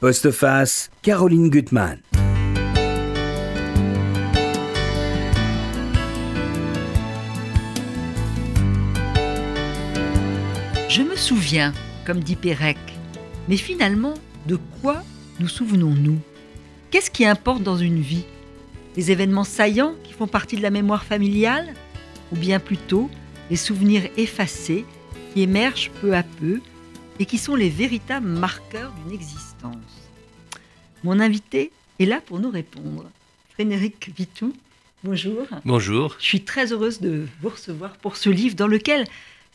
Postface, Caroline Gutmann. Je me souviens, comme dit Pérec, mais finalement, de quoi nous souvenons-nous? Qu'est-ce qui importe dans une vie? Les événements saillants qui font partie de la mémoire familiale? Ou bien plutôt les souvenirs effacés qui émergent peu à peu et qui sont les véritables marqueurs d'une existence? Mon invité est là pour nous répondre. Frédéric Vitou, bonjour. Bonjour. Je suis très heureuse de vous recevoir pour ce livre dans lequel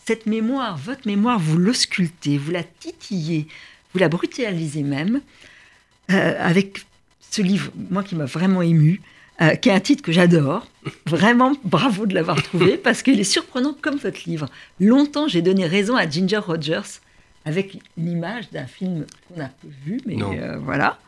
cette mémoire, votre mémoire, vous l'auscultez, vous la titillez, vous la brutalisez même, euh, avec ce livre, moi qui m'a vraiment ému, euh, qui est un titre que j'adore. Vraiment, bravo de l'avoir trouvé, parce qu'il est surprenant comme votre livre. Longtemps, j'ai donné raison à Ginger Rogers avec l'image d'un film qu'on a peu vu, mais euh, voilà.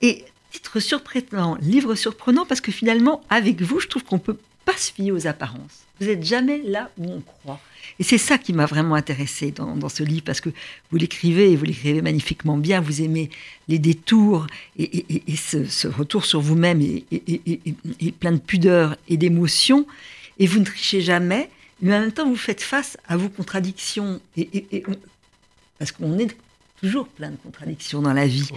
et titre surprenant, livre surprenant, parce que finalement, avec vous, je trouve qu'on peut pas se fier aux apparences. Vous n'êtes jamais là où on croit. Et c'est ça qui m'a vraiment intéressé dans, ce livre, parce que vous l'écrivez, et vous l'écrivez magnifiquement bien, vous aimez les détours et, ce, retour sur vous-même et, plein de pudeur et d'émotion, et vous ne trichez jamais, mais en même temps vous faites face à vos contradictions, et, parce qu'on est toujours plein de contradictions dans la vie. Oh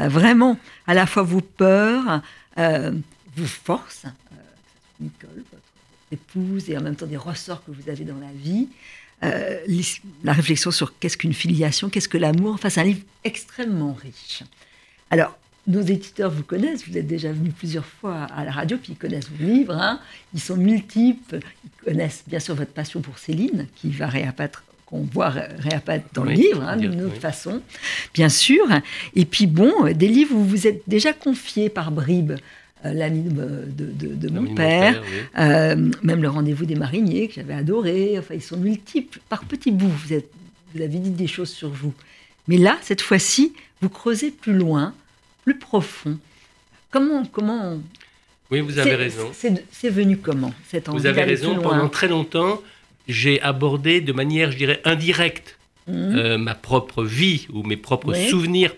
euh, vraiment, à la fois vos peurs, euh, vos forces, euh, Nicole, votre épouse et en même temps des ressorts que vous avez dans la vie. Euh, la réflexion sur qu'est-ce qu'une filiation, qu'est-ce que l'amour. Enfin, c'est un livre extrêmement riche. Alors, nos éditeurs vous connaissent, vous êtes déjà venus plusieurs fois à la radio, puis ils connaissent vos livres, hein. ils sont multiples, ils connaissent bien sûr votre passion pour Céline, qui va réapparaître qu'on voit réapparaître dans le livre, hein, d'une autre façon, bien sûr. Et puis bon, des livres où vous vous êtes déjà confiés par bribes euh, l'ami de, mon père, euh, même le rendez-vous des mariniers que j'avais adoré. Enfin, ils sont multiples. Par petits bouts, vous, êtes, vous avez dit des choses sur vous. Mais là, cette fois-ci, vous creusez plus loin, plus profond. Comment, comment Oui, vous avez raison. C'est venu comment cette Vous avez raison. Pendant très longtemps, j'ai abordé de manière, je dirais, indirecte mmh. euh, ma propre vie ou mes propres souvenirs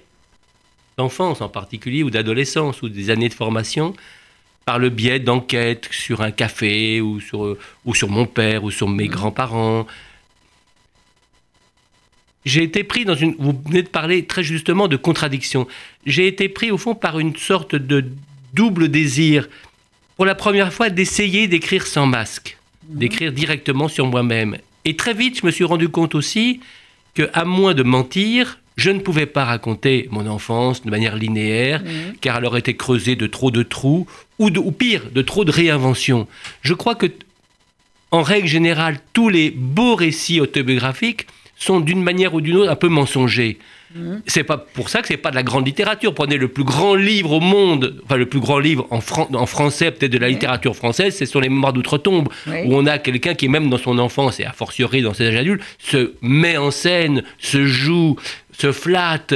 d'enfance en particulier, ou d'adolescence, ou des années de formation, par le biais d'enquêtes sur un café, ou sur, ou sur mon père, ou sur mes mmh. grands-parents. J'ai été pris dans une... Vous venez de parler très justement de contradiction. J'ai été pris au fond par une sorte de double désir, pour la première fois, d'essayer d'écrire sans masque. D'écrire directement sur moi-même. Et très vite, je me suis rendu compte aussi que, à moins de mentir, je ne pouvais pas raconter mon enfance de manière linéaire, mmh. car elle aurait été creusée de trop de trous, ou, ou pire, de trop de réinventions. Je crois que, en règle générale, tous les beaux récits autobiographiques sont d'une manière ou d'une autre un peu mensongers. Mmh. C'est pas pour ça que c'est pas de la grande littérature. Prenez le plus grand livre au monde, enfin le plus grand livre en, en français, peut-être de la littérature française, c'est sur les Mémoires d'outre-tombe, où on a quelqu'un qui, même dans son enfance et a fortiori dans ses âges adultes, se met en scène, se joue, se flatte,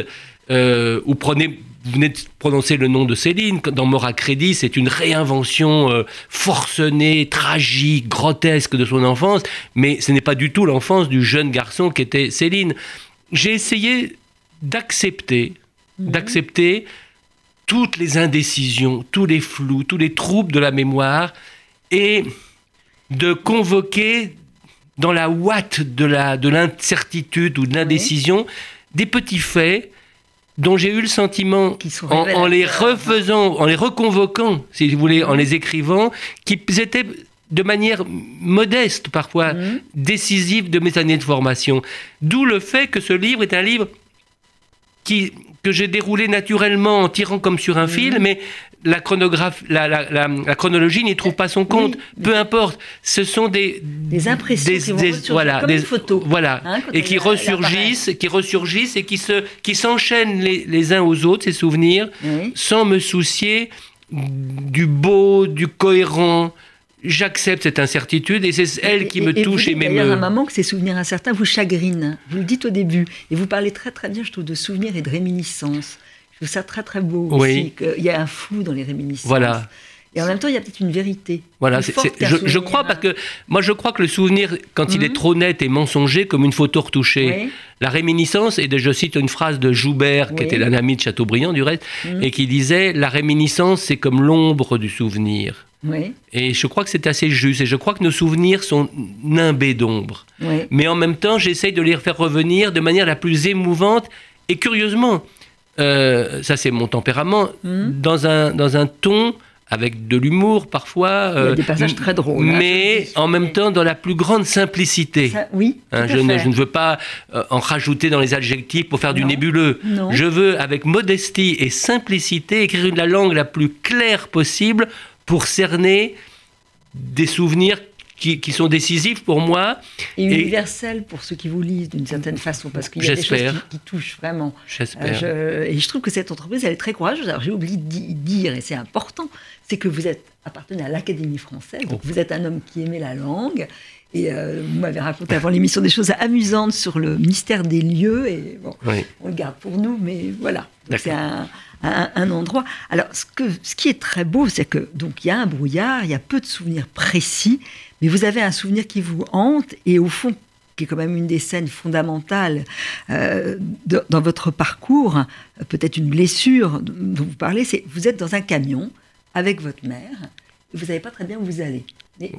euh, ou prenez, vous venez de prononcer le nom de Céline, dans Mort à crédit, c'est une réinvention euh, forcenée, tragique, grotesque de son enfance, mais ce n'est pas du tout l'enfance du jeune garçon qui était Céline. J'ai essayé d'accepter, mhm. d'accepter toutes les indécisions, tous les flous, tous les troubles de la mémoire, et de convoquer dans la ouate de l'incertitude ou de l'indécision, des petits faits dont j'ai eu le sentiment, en, les refaisant, en les reconvoquant, si vous voulez, en les écrivant, qu'ils étaient de manière modeste, parfois mmh. décisive de mes années de formation. D'où le fait que ce livre est un livre qui, que j'ai déroulé naturellement en tirant comme sur un mmh. fil, mais la, chronographie, la, la, la, chronologie n'y trouve pas son compte. Peu importe. Ce sont des, des impressions des, qui voilà, comme des photos. Voilà. Hein, et qui ressurgissent, qui ressurgissent et qui se, qui s'enchaînent les, les, uns aux autres, ces souvenirs, sans me soucier du beau, du cohérent. J'accepte cette incertitude et c'est elle qui me touche et, m'émeut. Il y a un moment que ces souvenirs incertains vous chagrinent. Vous le dites au début. Et vous parlez très très bien, je trouve, de souvenirs et de réminiscences. Je trouve ça très très beau aussi, qu'il y a un flou dans les réminiscences. Voilà. Et en même temps, il y a peut-être une vérité. Voilà, c'est- je, je crois hein. parce que moi je crois que le souvenir, quand il Mhm. est trop net et mensonger, comme une photo retouchée, Oui. la réminiscence, et de- je cite une phrase de Joubert, qui était un ami de Chateaubriand du reste, Mhm. et qui disait La réminiscence, c'est comme l'ombre du souvenir. Oui, Et je crois que c'est assez juste, et je crois que nos souvenirs sont nimbés d'ombre. oui. Mais en même temps, j'essaye de les faire revenir de manière la plus émouvante, et curieusement, euh, ça c'est mon tempérament, Mhm. dans, un, dans un ton avec de l'humour parfois. Il y a euh, des passages très drôles. hein, mais en même temps dans la plus grande simplicité. Ça- oui, Hein, je, ne, je ne veux pas euh, en rajouter dans les adjectifs pour faire du nébuleux. Non. Je veux, avec modestie et simplicité, écrire une- la langue la plus claire possible pour cerner des souvenirs qui, qui sont décisifs pour moi. Et Et- universel pour ceux qui vous lisent d'une certaine façon, parce qu'il y a des choses qui, qui touchent vraiment. J'espère. Euh, je- et je trouve que cette entreprise, elle est très courageuse. Alors j'ai oublié de di- dire, et c'est important, c'est que vous êtes appartenez à l'Académie française, donc Oh. vous êtes un homme qui aimait la langue. Et euh, vous m'avez raconté avant l'émission des choses amusantes sur le mystère des lieux. Et bon, Oui. on le garde pour nous, mais voilà. C'est un, un- un endroit. Alors, ce, que, ce qui est très beau, c'est que donc il y a un brouillard, il y a peu de souvenirs précis, mais vous avez un souvenir qui vous hante et au fond qui est quand même une des scènes fondamentales euh, de- dans votre parcours, peut-être une blessure dont vous parlez, c'est vous êtes dans un camion avec votre mère et vous savez pas très bien où vous allez. Mais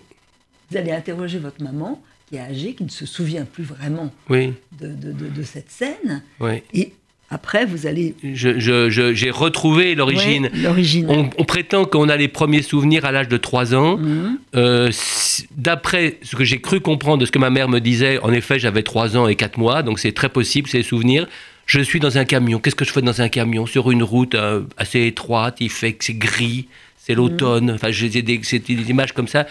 vous allez interroger votre maman qui est âgée, qui ne se souvient plus vraiment Oui, de, de- de- de cette scène. oui. Et après, vous allez. Je- je- je- J'ai retrouvé l'origine. Ouais. On, on prétend qu'on a les premiers souvenirs à l'âge de 3 ans. Mhm. Euh, D'après ce que j'ai cru comprendre de ce que ma mère me disait, en effet, j'avais 3 ans et 4 mois, donc c'est très possible, des souvenirs. Je suis dans un camion. Qu'est-ce que je fais dans un camion? Sur une route euh, assez étroite, il fait que c'est gris, c'est l'automne, enfin, j'ai des images comme ça.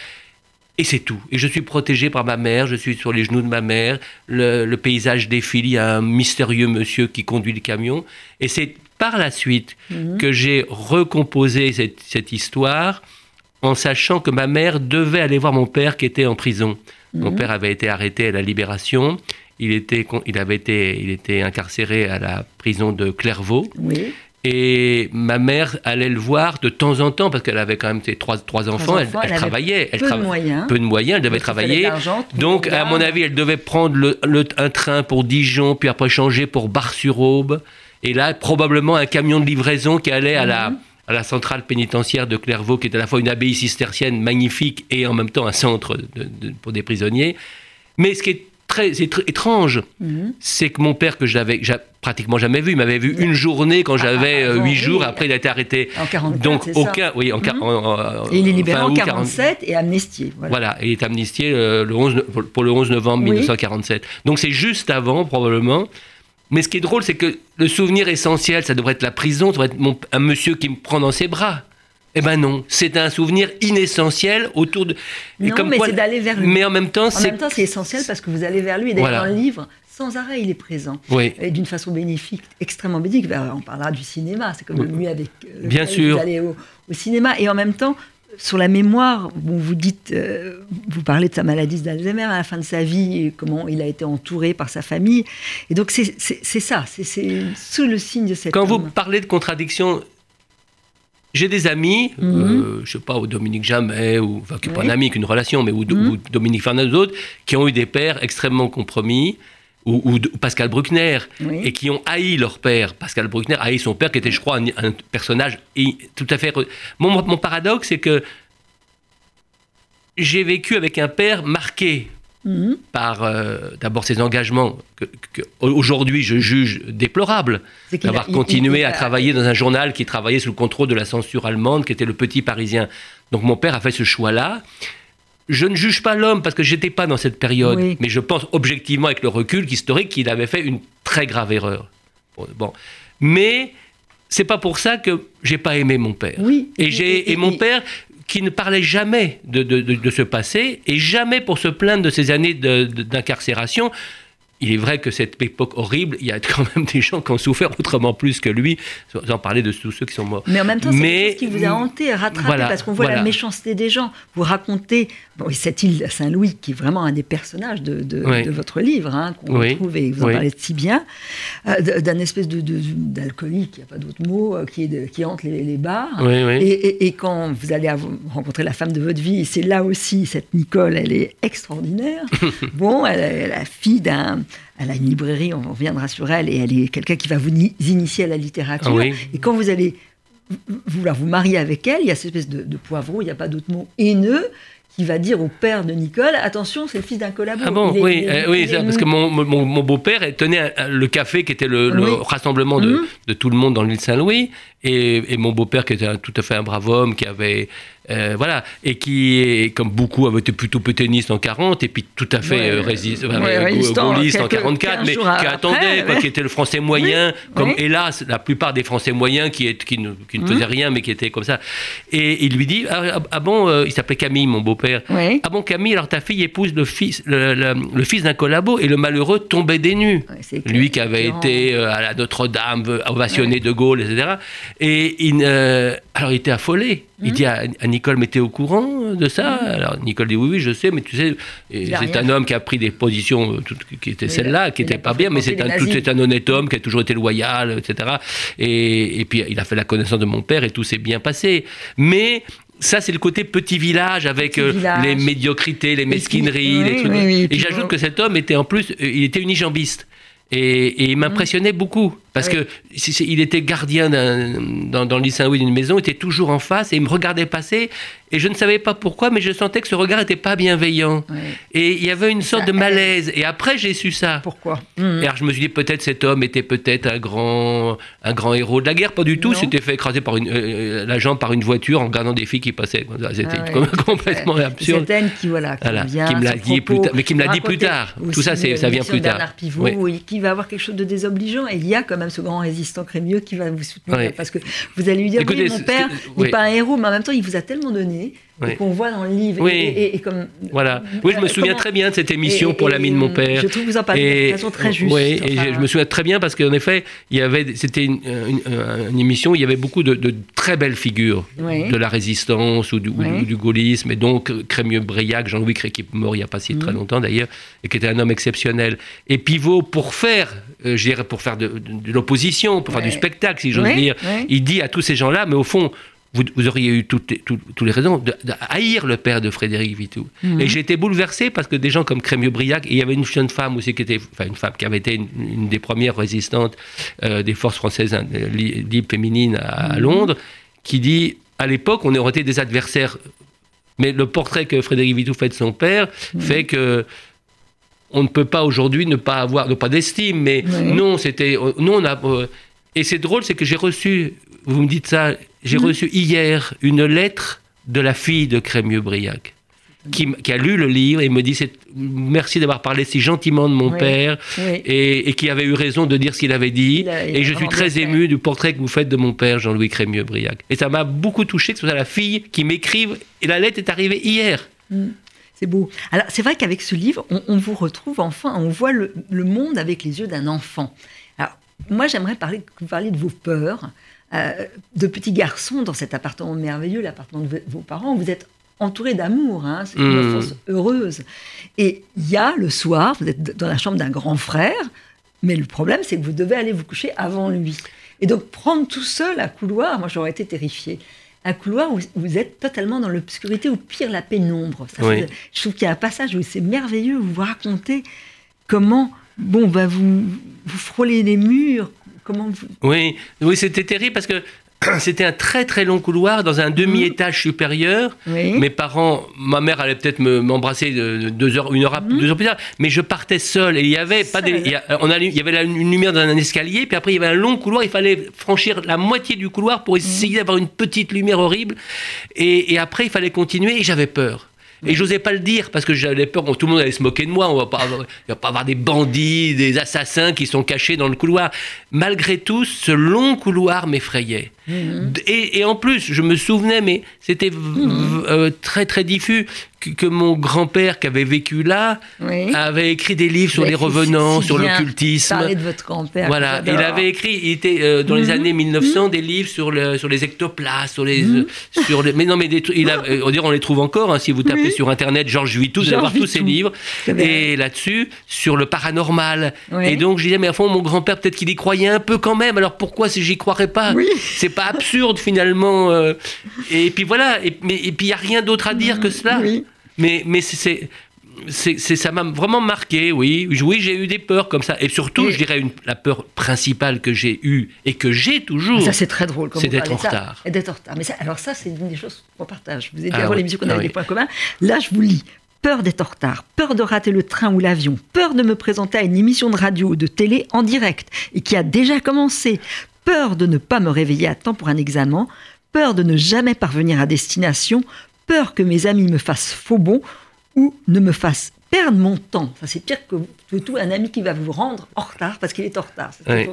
Et c'est tout. Et je suis protégé par ma mère, je suis sur les genoux de ma mère, le, le paysage défile, il y a un mystérieux monsieur qui conduit le camion. Et c'est par la suite Mhm. que j'ai recomposé cette, cette histoire en sachant que ma mère devait aller voir mon père qui était en prison. Mon Mhm. père avait été arrêté à la Libération. Il était, il avait été, il était incarcéré à la prison de Clairvaux. Oui. Et ma mère allait le voir de temps en temps parce qu'elle avait quand même ses trois, trois enfants. Elle, enfants, elle elle avait travaillait. Elle peu de moyens. peu de moyens. Elle devait travailler. Donc, à mon avis, elle devait prendre le, le- un train pour Dijon, puis après changer pour Bar-sur-Aube. Et là, probablement un camion de livraison qui allait à, la, Mhm. à la centrale pénitentiaire de Clairvaux, qui est à la fois une abbaye cistercienne magnifique et en même temps un centre de- de- pour des prisonniers. Mais ce qui est très, étrange, Mhm. c'est que mon père, que je n'avais ja- pratiquement jamais vu, il m'avait vu une journée quand j'avais ah, euh, avant, huit oui. jours. Après, il a été arrêté. En 44, Donc, aucun. Oui, en, Mhm. en- en- Et il est libéré en août 40 47 et amnistié. Voilà. il est amnistié euh, le 11 pour- pour le 11 novembre Oui. 1947. Donc c'est juste avant, probablement. Mais ce qui est drôle, c'est que le souvenir essentiel, ça devrait être la prison, ça devrait être mon- un monsieur qui me prend dans ses bras. Eh ben non, c'est un souvenir inessentiel autour de. Non, mais c'est d'aller vers lui. Mais en même temps, En c'est. même temps, c'est essentiel parce que vous allez vers lui et d'ailleurs, Voilà. dans le livre, sans arrêt, il est présent. Oui, Et d'une façon bénéfique, extrêmement bénéfique. Ben, On parlera du cinéma, c'est comme Oui. lui avec euh, Bien sûr. vous allez au, au cinéma. Et en même temps, sur la mémoire, bon, vous dites, euh, vous parlez de sa maladie d'Alzheimer à la fin de sa vie comment il a été entouré par sa famille. Et donc c'est ça, c'est- sous le signe de cet Quand vous parlez de contradiction, j'ai des amis, Mhm. euh, je sais pas, ou Dominique Jamais, ou, enfin, qui n'est pas un ami, qu'une relation, mais ou, Mhm. ou Dominique Fernandez, d'autres, qui ont eu des pères extrêmement compromis, ou, ou de- ou Pascal Bruckner, Oui. et qui ont haï leur père. Pascal Bruckner haï son père, qui était, je crois, un, un personnage tout à fait. Mon, mon paradoxe, c'est que j'ai vécu avec un père marqué Mhm. par euh, d'abord ses engagements que, que aujourd'hui je juge déplorables d'avoir continué il- à il- travailler dans un journal qui travaillait sous le contrôle de la censure allemande, qui était le Petit Parisien. Donc mon père a fait ce choix-là. Je ne juge pas l'homme parce que j'étais pas dans cette période, Oui. mais je pense objectivement avec le recul historique qu'il avait fait une très grave erreur. Bon, mais c'est pas pour ça que j'ai pas aimé mon père. Oui. Et, j'ai, et mon père, qui ne parlait jamais de, de, de- de ce passé, et jamais pour se plaindre de ces années d'incarcération, il est vrai que cette époque horrible, il y a quand même des gens qui ont souffert autrement plus que lui, sans parler de tous ceux qui sont morts. Mais en même temps, c'est quelque chose qui vous a hanté, rattrapé, parce qu'on voit la méchanceté des gens. Vous racontez bon, cette île Saint-Louis, qui est vraiment un des personnages de, de, votre livre, hein, qu'on retrouve, et vous en parlez si bien, euh, d'un espèce d'alcoolique, il n'y a pas d'autre mot, euh, qui, est qui hante les, les bars. Et, et, quand vous allez rencontrer la femme de votre vie, c'est là aussi, cette Nicole, elle est extraordinaire. bon, elle est la fille d'un elle a une librairie, on reviendra sur elle, et elle est quelqu'un qui va vous initier à la littérature. Et quand vous allez vouloir vous marier avec elle, il y a cette espèce de, de poivreau, il n'y a pas d'autre mot, haineux, qui va dire au père de Nicole attention, c'est le fils d'un collabo. Ah bon, oui, euh, oui parce que mon, mon, beau-père tenait le café qui était le, rassemblement de, mhm. de, tout le monde dans l'île Saint-Louis, et, et, mon beau-père qui était tout à fait un brave homme, qui avait euh, voilà, et qui, comme beaucoup, avait été plutôt pétainiste en 40, et puis tout à fait euh, résiste, gaulliste en 44, mais qui attendait, qui était le français moyen, comme hélas la plupart des français moyens qui, est, qui, ne, qui ne faisaient mmh. rien, mais qui étaient comme ça. Et il lui dit Ah, ah, ah bon, euh, il s'appelait Camille, mon beau-père. Ah bon, Camille, alors ta fille épouse le fils, le, fils d'un collabo, et le malheureux tombait des nues. Lui qui avait été à la Notre-Dame, ovationné de Gaulle, etc. Et il, alors il était affolé. Il dit à, Nicole, mais t'es au courant de ça? Alors Nicole dit, oui, oui, je sais, mais tu sais, c'est un homme qui a pris des positions euh, qui étaient celles-là, qui n'étaient pas bien, mais c'est un, un honnête homme qui a toujours été loyal, etc. Et, et puis il a fait la connaissance de mon père et tout s'est bien passé. Mais ça, c'est le côté petit village avec euh, les médiocrités, les mesquineries, les trucs. et j'ajoute que cet homme était en plus, euh, il était unijambiste. Et, il m'impressionnait beaucoup parce que il était gardien dans, dans l'île Saint-Louis d'une maison, il était toujours en face et il me regardait passer et je ne savais pas pourquoi, mais je sentais que ce regard n'était pas bienveillant. Et il y avait une sorte de malaise. Et après, j'ai su ça. Pourquoi Et alors, je me suis dit, peut-être cet homme était peut-être un grand, un grand héros de la guerre. Pas du tout. S'était fait écraser par une, euh, la jambe par une voiture en regardant des filles qui passaient. C'était ah complètement absurde. C'est elle qui, voilà, qui, qui me l'a dit plus tard. Mais qui me l'a dit plus tard. Tout ça, ça vient plus tard. Pivot, qui va avoir quelque chose de désobligeant. Et il y a quand même ce grand résistant crémieux qui va vous soutenir. Parce que vous allez lui dire, oui, mon père n'est pas un héros, mais en même temps, il vous a tellement donné qu'on voit dans le livre. Oui. Et, comme, voilà. Oui, je me souviens très bien de cette émission pour l'ami de mon père. Je trouve que vous en parlez de façon très juste. Oui, et je me souviens très bien parce qu'en effet, il y avait, c'était une, émission où il y avait beaucoup de, très belles figures de la résistance ou du, du, gaullisme, et donc Crémieux-Briac, Jean-Louis Cré, qui est mort il n'y a pas si très mm. longtemps d'ailleurs, et qui était un homme exceptionnel. Et Pivot, pour faire, euh, pour faire de, l'opposition, pour faire du spectacle, si j'ose dire, il dit à tous ces gens-là, mais au fond, vous, auriez eu toutes les, les raisons de, haïr le père de Frédéric Vitou. Mhm. Et j'ai été bouleversé parce que des gens comme Crémieux-Briac, et il y avait une jeune femme aussi qui était, enfin une femme qui avait été une, des premières résistantes euh, des forces françaises hein, libres féminines à, mhm. Londres, qui dit à l'époque, on aurait été des adversaires. Mais le portrait que Frédéric Vitou fait de son père fait que on ne peut pas aujourd'hui ne pas avoir, pas d'estime, mais non, c'était, non, on a, euh, et c'est drôle, c'est que j'ai reçu vous me dites ça, j'ai mhm. reçu hier une lettre de la fille de Crémieux-Briac. Qui, a lu le livre et me dit merci d'avoir parlé si gentiment de mon père Et, qui avait eu raison de dire ce qu'il avait dit. et je suis très ému du portrait que vous faites de mon père, Jean-Louis Crémieux-Briac. Et ça m'a beaucoup touché que ce soit la fille qui m'écrive. Et la lettre est arrivée hier. Mm. C'est beau. Alors, c'est vrai qu'avec ce livre, on, vous retrouve enfin, on voit le, monde avec les yeux d'un enfant. Moi, j'aimerais parler, vous parler de vos peurs. Euh, de petits garçons dans cet appartement merveilleux, l'appartement de vos parents. Vous êtes entouré d'amour, hein, c'est une mmh. enfance heureuse. Et il y a le soir, vous êtes dans la chambre d'un grand frère, mais le problème, c'est que vous devez aller vous coucher avant lui. Et donc, prendre tout seul un couloir, moi j'aurais été terrifiée. Un couloir où vous êtes totalement dans l'obscurité, ou pire, la pénombre. Je trouve qu'il y a un passage où c'est merveilleux, où vous racontez comment, bon, bah, vous, vous frôlez les murs, oui, oui c'était terrible parce que c'était un très très long couloir dans un demi-étage supérieur. Mes parents, ma mère allait peut-être m'embrasser deux heures, une heure, mhm. deux heures plus tard, mais je partais seul et il y avait pas des, il y, on il y avait une lumière dans un escalier, puis après il y avait un long couloir, il fallait franchir la moitié du couloir pour essayer mhm. d'avoir une petite lumière horrible, et, et après il fallait continuer et j'avais peur. Et j'osais pas le dire parce que j'avais peur que tout le monde allait se moquer de moi. On va pas, avoir- il va pas avoir des bandits, des assassins qui sont cachés dans le couloir. Malgré tout, ce long couloir m'effrayait. Et, et en plus, je me souvenais, mais c'était v- euh, très très diffus, que, que mon grand-père qui avait vécu là Oui. avait écrit des livres sur les revenants, si sur l'occultisme. De votre grand-père. Voilà, il avait écrit, il était euh, dans les Mhm. années 1900 des livres sur le sur les ectoplasmes, sur les Mhm. euh, sur les mais non mais des trucs- il a, on dirait on les trouve encore hein, si vous tapez Sur internet Georges Vuittou, vous allez voir tous ses livres et là-dessus sur le paranormal. Et donc je disais mais à fond mon grand-père peut-être qu'il y croyait un peu quand même. Alors pourquoi si j'y croirais pas Oui. C'est pas absurde finalement euh, et puis voilà et, mais, et puis il y a rien d'autre à dire que cela. Oui. Mais, mais c'est- c'est. Ça m'a vraiment marqué, oui. Oui, j'ai eu des peurs comme ça. Et surtout, je dirais, une- la peur principale que j'ai eue et que j'ai toujours. Ça, c'est très drôle. C'est d'être en retard. Et d'être en retard. Mais ça, alors ça, c'est une des choses qu'on partage. Je vous ai dit Ah avant oui. l'émission qu'on Ah avait des points communs. Là, je vous lis. Peur d'être en retard, peur de rater le train ou l'avion, peur de me présenter à une émission de radio ou de télé en direct et qui a déjà commencé, peur de ne pas me réveiller à temps pour un examen, peur de ne jamais parvenir à destination, peur que mes amis me fassent faux bond ou ne me fassent perdre mon temps. Ça, c'est pire que, que tout un ami qui va vous rendre en retard parce qu'il est en retard. C'est ouais.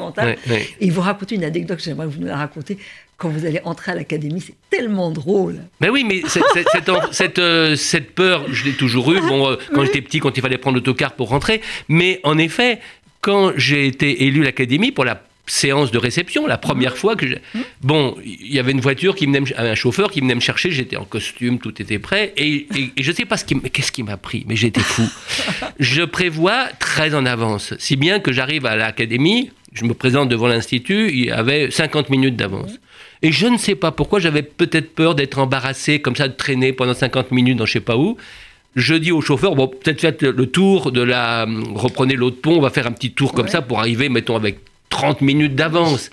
Et il vous raconte une anecdote, j'aimerais que vous nous la raconter. Quand vous allez entrer à l'académie, c'est tellement drôle. Mais oui, mais cette, euh, cette peur, je l'ai toujours eue. Bon, euh, quand j'étais petit, quand il fallait prendre l'autocar pour rentrer. Mais en effet, quand j'ai été élu à l'académie pour la séance de réception, la première fois que j'ai... Bon, il y avait une voiture qui venait me- un chauffeur qui venait me chercher, j'étais en costume, tout était prêt, et, et, et je sais pas ce qui, qu'est-ce qui m'a pris, mais j'étais fou. je prévois très en avance, si bien que j'arrive à l'académie, je me présente devant l'institut, il y avait 50 minutes d'avance. Et je ne sais pas pourquoi, j'avais peut-être peur d'être embarrassé, comme ça, de traîner pendant 50 minutes dans je sais pas où. Je dis au chauffeur, bon, peut-être faites le tour de la. Reprenez l'autre pont, on va faire un petit tour comme Ouais. ça pour arriver, mettons, avec 30 minutes d'avance.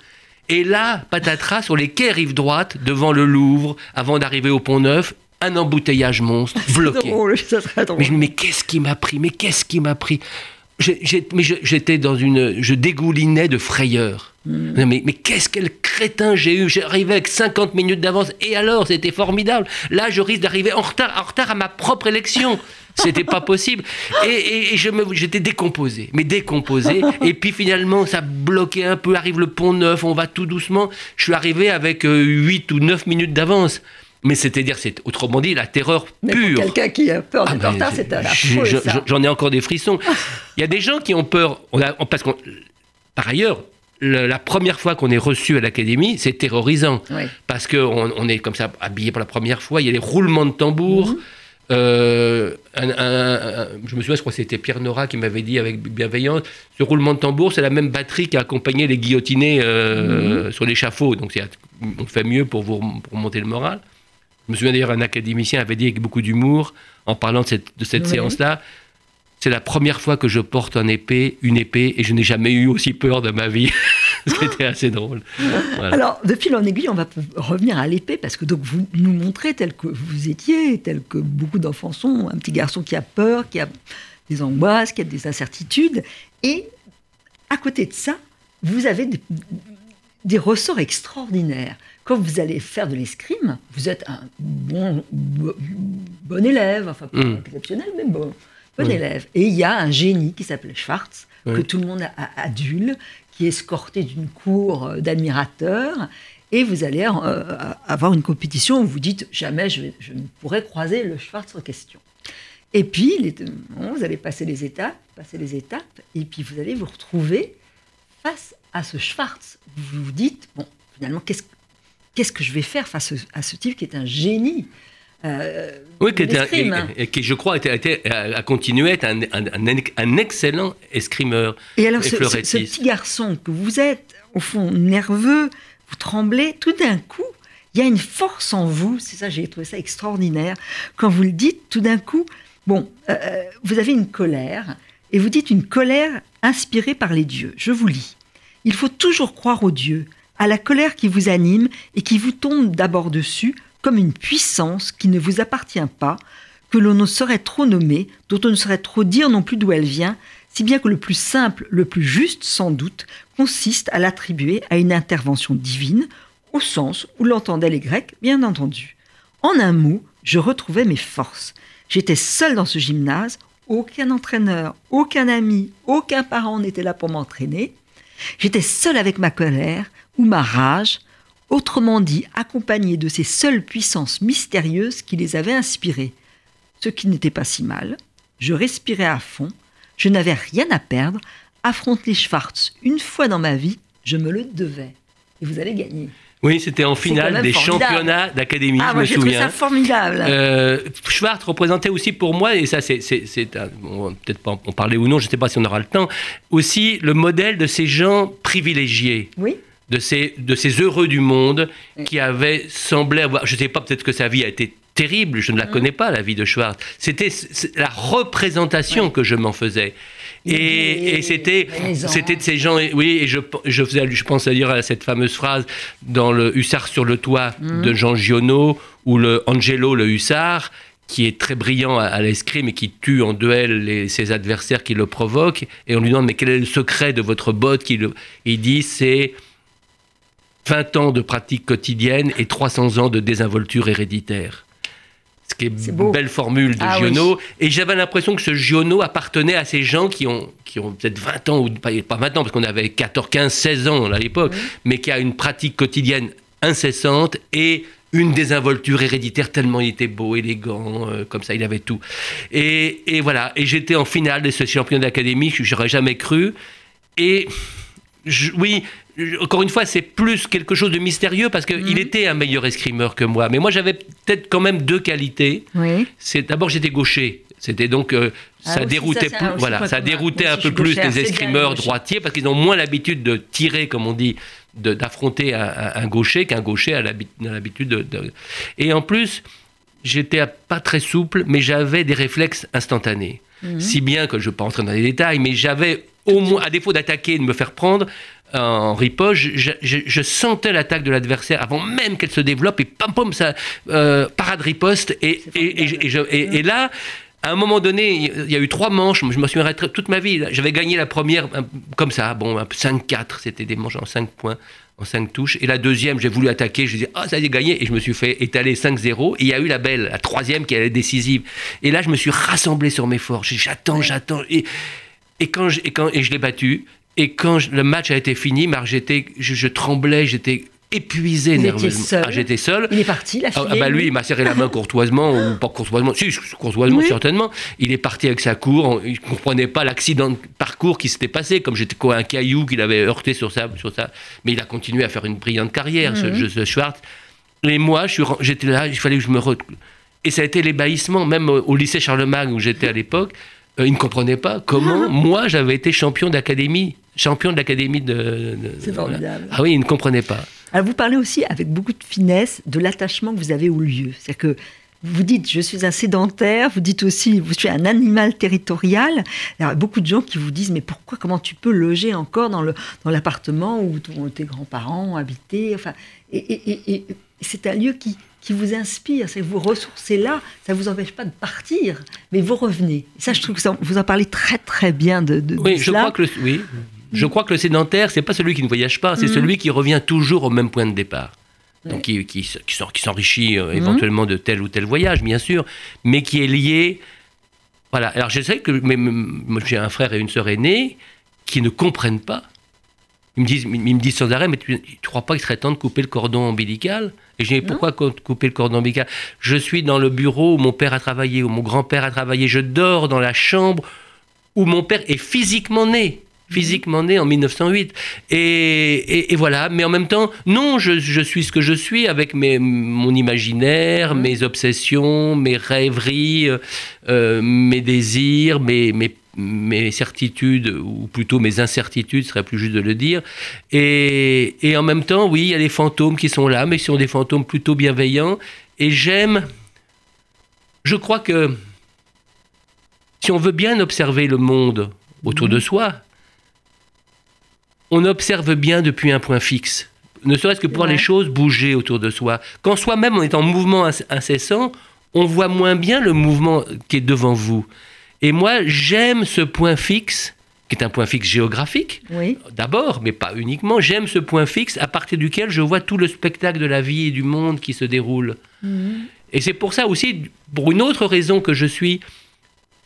Et là, patatras, sur les quais rive droite, devant le Louvre, avant d'arriver au Pont Neuf, un embouteillage monstre, bloqué. drôle, ça serait drôle. Mais je me dis, mais qu'est-ce qui m'a pris Mais qu'est-ce qui m'a pris? J'étais dans une, je dégoulinais de frayeur. Hmm. Mais, mais qu'est-ce quel crétin j'ai eu? J'arrivais avec 50 minutes d'avance. Et alors, c'était formidable. Là, je risque d'arriver en retard, en retard à ma propre élection. C'était pas possible. Et, et- et je me, j'étais décomposé, mais décomposé. Et puis finalement, ça bloquait un peu. Arrive le pont neuf, on va tout doucement. Je suis arrivé avec 8 ou 9 minutes d'avance. Mais c'est-à-dire, c'est autrement dit la terreur Mais pour pure. quelqu'un qui a peur Ah d'être en retard, je- c'est je- ça. J'en ai encore des frissons. Il y a des gens qui ont peur. On a, on- parce qu'on, par ailleurs, le- la première fois qu'on est reçu à l'académie, c'est terrorisant. Oui. Parce qu'on on est comme ça habillé pour la première fois. Il y a les roulements de tambour. Mhm. Euh, un- un- un- je me souviens, je crois que c'était Pierre Nora qui m'avait dit avec bienveillance, ce roulement de tambour, c'est la même batterie qui a accompagné les guillotinés euh, Mhm. sur l'échafaud. Donc on fait mieux pour vous pour monter le moral. Je me souviens d'ailleurs, un académicien avait dit avec beaucoup d'humour, en parlant de cette, de cette Oui. séance-là, c'est la première fois que je porte un épée, une épée, et je n'ai jamais eu aussi peur de ma vie. C'était assez drôle. Voilà. Alors, de fil en aiguille, on va revenir à l'épée, parce que donc vous nous montrez tel que vous étiez, tel que beaucoup d'enfants sont, un petit garçon qui a peur, qui a des angoisses, qui a des incertitudes. Et à côté de ça, vous avez des, des ressorts extraordinaires. Quand vous allez faire de l'escrime, vous êtes un bon, bo- bon élève, enfin pas Mm. exceptionnel, mais bon, bon Oui. élève. Et il y a un génie qui s'appelle Schwartz, que tout le monde adule, qui est escorté d'une cour euh, d'admirateurs. Et vous allez euh, avoir une compétition où vous dites jamais je, vais- je ne pourrai croiser le Schwartz en question. Et puis, les- bon, vous allez passer les étapes, passer les étapes, et puis vous allez vous retrouver face à ce Schwartz. Vous vous dites, bon, finalement, qu'est-ce qu'est-ce que je vais faire face à ce type qui est un génie? Euh, Oui, qui et- qui, je crois, était, était- a, continué à être un, un- un- un excellent escrimeur. Et alors, et ce, ce- ce fleurettiste. petit garçon que vous êtes, au fond, nerveux, vous tremblez, tout d'un coup, il y a une force en vous, c'est ça, j'ai trouvé ça extraordinaire. Quand vous le dites, tout d'un coup, bon, euh, vous avez une colère, et vous dites une colère inspirée par les dieux. Je vous lis. Il faut toujours croire aux dieux, à la colère qui vous anime et qui vous tombe d'abord dessus comme une puissance qui ne vous appartient pas, que l'on ne saurait trop nommer, dont on ne saurait trop dire non plus d'où elle vient, si bien que le plus simple, le plus juste sans doute, consiste à l'attribuer à une intervention divine, au sens où l'entendaient les Grecs, bien entendu. En un mot, je retrouvais mes forces. J'étais seule dans ce gymnase, aucun entraîneur, aucun ami, aucun parent n'était là pour m'entraîner. J'étais seule avec ma colère ou ma rage, autrement dit accompagnée de ces seules puissances mystérieuses qui les avaient inspirées. Ce qui n'était pas si mal. Je respirais à fond, je n'avais rien à perdre. Affronter Schwartz une fois dans ma vie, je me le devais. Et vous allez gagner. Oui, c'était en finale des championnats d'académie, ah, je me souviens. ça formidable. Euh, Schwartz représentait aussi pour moi, et ça, c'est peut-être pas en parler ou non, je ne sais pas si on aura le temps, aussi le modèle de ces gens privilégiés. Oui de ces, de ces heureux du monde qui avaient semblé avoir, je ne sais pas, peut-être que sa vie a été terrible, je ne la mm. connais pas, la vie de Schwartz. C'était la représentation que je m'en faisais. Et, c'était, c'était de ces gens, oui, et je, je, faisais, je pense à dire à cette fameuse phrase dans le Hussard sur le toit mm. de Jean Giono, ou le Angelo le Hussard, qui est très brillant à, l'escrime et qui tue en duel ses adversaires qui le provoquent, et on lui demande, mais quel est le secret de votre botte qui le... Il dit, c'est 20 ans de pratique quotidienne et 300 ans de désinvolture héréditaire. Ce qui est, une belle formule de ah Giono. Et j'avais l'impression que ce Giono appartenait à ces gens qui ont, qui ont peut-être 20 ans, ou pas, pas maintenant, parce qu'on avait 14, 15, 16 ans à l'époque, mais qui a une pratique quotidienne incessante et une désinvolture héréditaire tellement il était beau, élégant, euh, comme ça, il avait tout. Et, et voilà, et j'étais en finale de ce champion d'académie, je n'aurais jamais cru. Et oui, encore une fois, c'est plus quelque chose de mystérieux parce qu'il mhm. était un meilleur escrimeur que moi. Mais moi, j'avais peut-être quand même deux qualités. C'est d'abord j'étais gaucher. C'était donc euh, ah ça déroutait voilà, ça déroutait un peu plus les escrimeurs droitiers parce qu'ils ont moins l'habitude de tirer, comme on dit, d'affronter un, gaucher qu'un gaucher a l'habitude de, Et en plus, j'étais pas très souple, mais j'avais des réflexes instantanés. Mhm. Si bien que je ne vais pas rentrer dans les détails, mais j'avais au moins, à défaut d'attaquer et de me faire prendre, en ripoche, je, sentais l'attaque de l'adversaire avant même qu'elle se développe et pam pam ça euh, parade riposte et et, là à un moment donné, il y a eu trois manches, je me suis arrêté toute ma vie. J'avais gagné la première comme ça, bon, 5-4, c'était des manches en 5 points, en 5 touches. Et la deuxième, j'ai voulu attaquer, je disais, ah, ça y est gagné, et je me suis fait étaler 5-0. Et il y a eu la belle, la troisième qui est décisive. Et là, je me suis rassemblé sur mes forces. J'attends, j'attends. Et, et, quand je, et, quand, et je l'ai battu, et quand le match a été fini, Marc, j'étais, je, tremblais, j'étais épuisé nerveusement. Ah, j'étais seul. Il est parti, la ah, ah, bah lui, il m'a serré la main courtoisement, ou pas courtoisement, si, courtoisement certainement. Il est parti avec sa cour, il ne comprenait pas l'accident de parcours qui s'était passé, comme j'étais quoi, un caillou qu'il avait heurté sur ça, sur ça. Mais il a continué à faire une brillante carrière, ce, mhm. ce, Schwartz. Et moi, j'étais là, il fallait que je me... Et ça a été l'ébahissement, même au lycée Charlemagne où j'étais à l'époque. Euh, il ne comprenait pas comment moi j'avais été champion d'académie champion de l'académie de. c'est formidable. Ah oui, il ne comprenait pas. Alors vous parlez aussi avec beaucoup de finesse de l'attachement que vous avez au lieu. C'est-à-dire que vous dites je suis un sédentaire, vous dites aussi je suis un animal territorial. Il y a beaucoup de gens qui vous disent mais pourquoi, comment tu peux loger encore dans, le, dans l'appartement où tes grands-parents habitaient enfin, et c'est un lieu qui, qui vous inspire, c'est vous ressourcez là, ça ne vous empêche pas de partir, mais vous revenez. Ça, je trouve que vous en parlez très très bien de, de oui, je crois que le, oui, je crois que le sédentaire, c'est pas celui qui ne voyage pas, c'est mm. celui qui revient toujours au même point de départ. Donc qui, qui, qui s'enrichit euh, mm. éventuellement de tel ou tel voyage, bien sûr, mais qui est lié. Voilà. Alors je sais que j'ai un frère et une sœur aînés qui ne comprennent pas. Ils me disent, ils me disent sans arrêt, mais tu ne crois pas qu'il serait temps de couper le cordon ombilical? Et je dis, pourquoi couper le cordon ombilical? Je suis dans le bureau où mon père a travaillé, où mon grand-père a travaillé. Je dors dans la chambre où mon père est physiquement né physiquement né en 1908. Et, voilà, mais en même temps, non, je, suis ce que je suis avec mes, mon imaginaire, mes obsessions, mes rêveries, euh, mes désirs, mes, mes mes certitudes, ou plutôt mes incertitudes, serait plus juste de le dire. Et, en même temps, oui, il y a des fantômes qui sont là, mais ce sont des fantômes plutôt bienveillants. Et j'aime, je crois que si on veut bien observer le monde autour de soi, on observe bien depuis un point fixe. Ne serait-ce que pour les choses bouger autour de soi. Quand soi-même on est en mouvement incessant, on voit moins bien le mouvement qui est devant vous. Et moi, j'aime ce point fixe, qui est un point fixe géographique, d'abord, mais pas uniquement. J'aime ce point fixe à partir duquel je vois tout le spectacle de la vie et du monde qui se déroule. Mhm. Et c'est pour ça aussi, pour une autre raison que je suis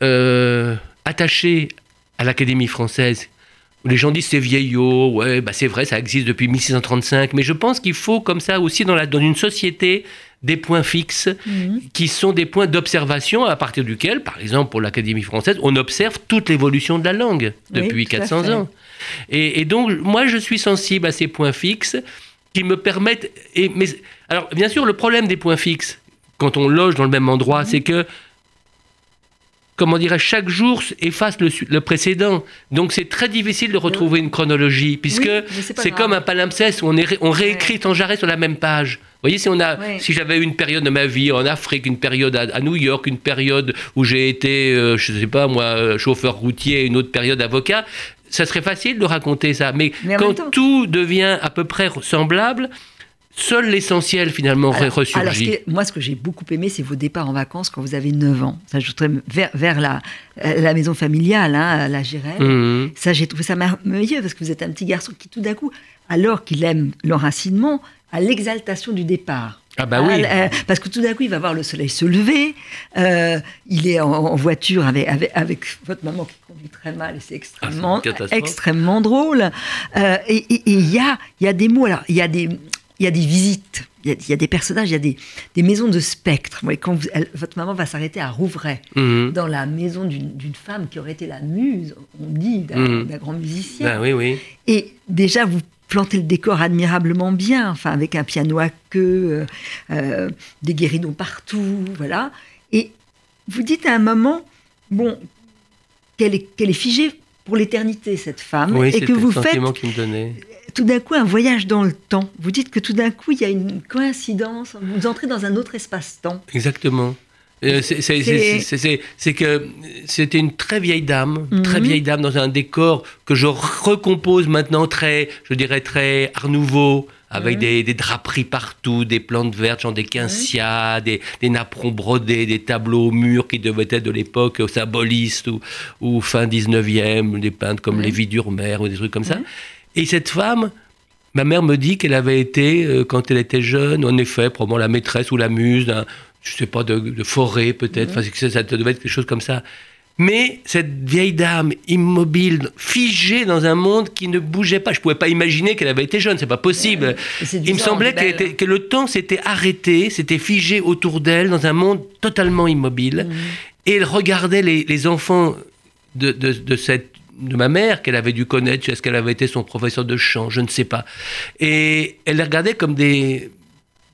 euh, attaché à l'Académie française. Les gens disent c'est vieillot, ouais, bah c'est vrai, ça existe depuis 1635, mais je pense qu'il faut comme ça aussi dans, la, dans une société des points fixes Mhm. qui sont des points d'observation à partir duquel, par exemple pour l'Académie française, on observe toute l'évolution de la langue Oui, depuis à 400 fait. ans. Et, et donc, moi, je suis sensible à ces points fixes qui me permettent. Et, mais, alors, bien sûr, le problème des points fixes, quand on loge dans le même endroit, Mhm. c'est que, comment dirais chaque jour efface le, le précédent. Donc, c'est très difficile de retrouver une chronologie, puisque Oui, c'est comme un palimpseste où on, est ré- on réécrit sans arrêt sur la même page. Vous voyez, si, on a, Ouais. si j'avais eu une période de ma vie en Afrique, une période à, à New York, une période où j'ai été, euh, je sais pas moi, euh, chauffeur routier, une autre période avocat, ça serait facile de raconter ça. Mais, quand temps- tout devient à peu près semblable, seul l'essentiel finalement Alors, ressurgit. alors, moi, ce que j'ai beaucoup aimé, c'est vos départs en vacances quand vous avez 9 ans. Ça, je voudrais vers, vers la, euh, la maison familiale, hein, la Girelle. Mhm. Ça, j'ai trouvé ça merveilleux parce que vous êtes un petit garçon qui, tout d'un coup, alors qu'il aime l'enracinement, a l'exaltation du départ. Ah bah oui. euh, parce que tout d'un coup, il va voir le soleil se lever. euh, il est en, en voiture avec, avec, avec votre maman qui conduit très mal et c'est extrêmement, Ah, extrêmement drôle. Euh, et il y a, il y a des mots. Alors, il y a des, il y a des visites. Il y a, il y a des personnages. Il y a des, des maisons de spectres. Vous voyez, quand vous- elle- votre maman va s'arrêter à Rouvray Mhm. dans la maison d'une femme qui aurait été la muse, on dit, d'un d'un grand musicien. Ben oui, oui. Et déjà, vous plantez le décor admirablement bien, enfin, avec un piano à queue, euh, euh, des guéridons partout, voilà. Et vous dites à un moment, bon, qu'elle est, qu'elle est figée pour l'éternité, cette femme, Oui, et que vous faites qu'il me donnait. Tout d'un coup un voyage dans le temps. Vous dites que tout d'un coup, il y a une coïncidence, vous entrez dans un autre espace-temps. Exactement. Euh, c'est- que c'était une très vieille dame, Mhm. très vieille dame dans un décor que je recompose maintenant très, je dirais très art nouveau, avec Mhm. des, des draperies partout, des plantes vertes, genre des quincia, des, des napperons brodés, des tableaux au mur qui devaient être de l'époque symboliste ou, ou fin 19e, des peintres comme Mhm. Lévi Durmer ou des trucs comme ça. Mhm. Et cette femme, ma mère me dit qu'elle avait été, euh, quand elle était jeune, en effet, probablement la maîtresse ou la muse d'un, je sais pas, de, de forêt peut-être, Enfin, ça, ça devait être quelque chose comme ça. Mais cette vieille dame immobile, figée dans un monde qui ne bougeait pas, je pouvais pas imaginer qu'elle avait été jeune, c'est pas possible. Il me semblait était- que le temps s'était arrêté, s'était figé autour d'elle dans un monde totalement immobile. Mhm. Et elle regardait les, les enfants de, de, de cette, de ma mère, qu'elle avait dû connaître, est-ce qu'elle avait été son professeur de chant, je ne sais pas. Et elle les regardait comme des,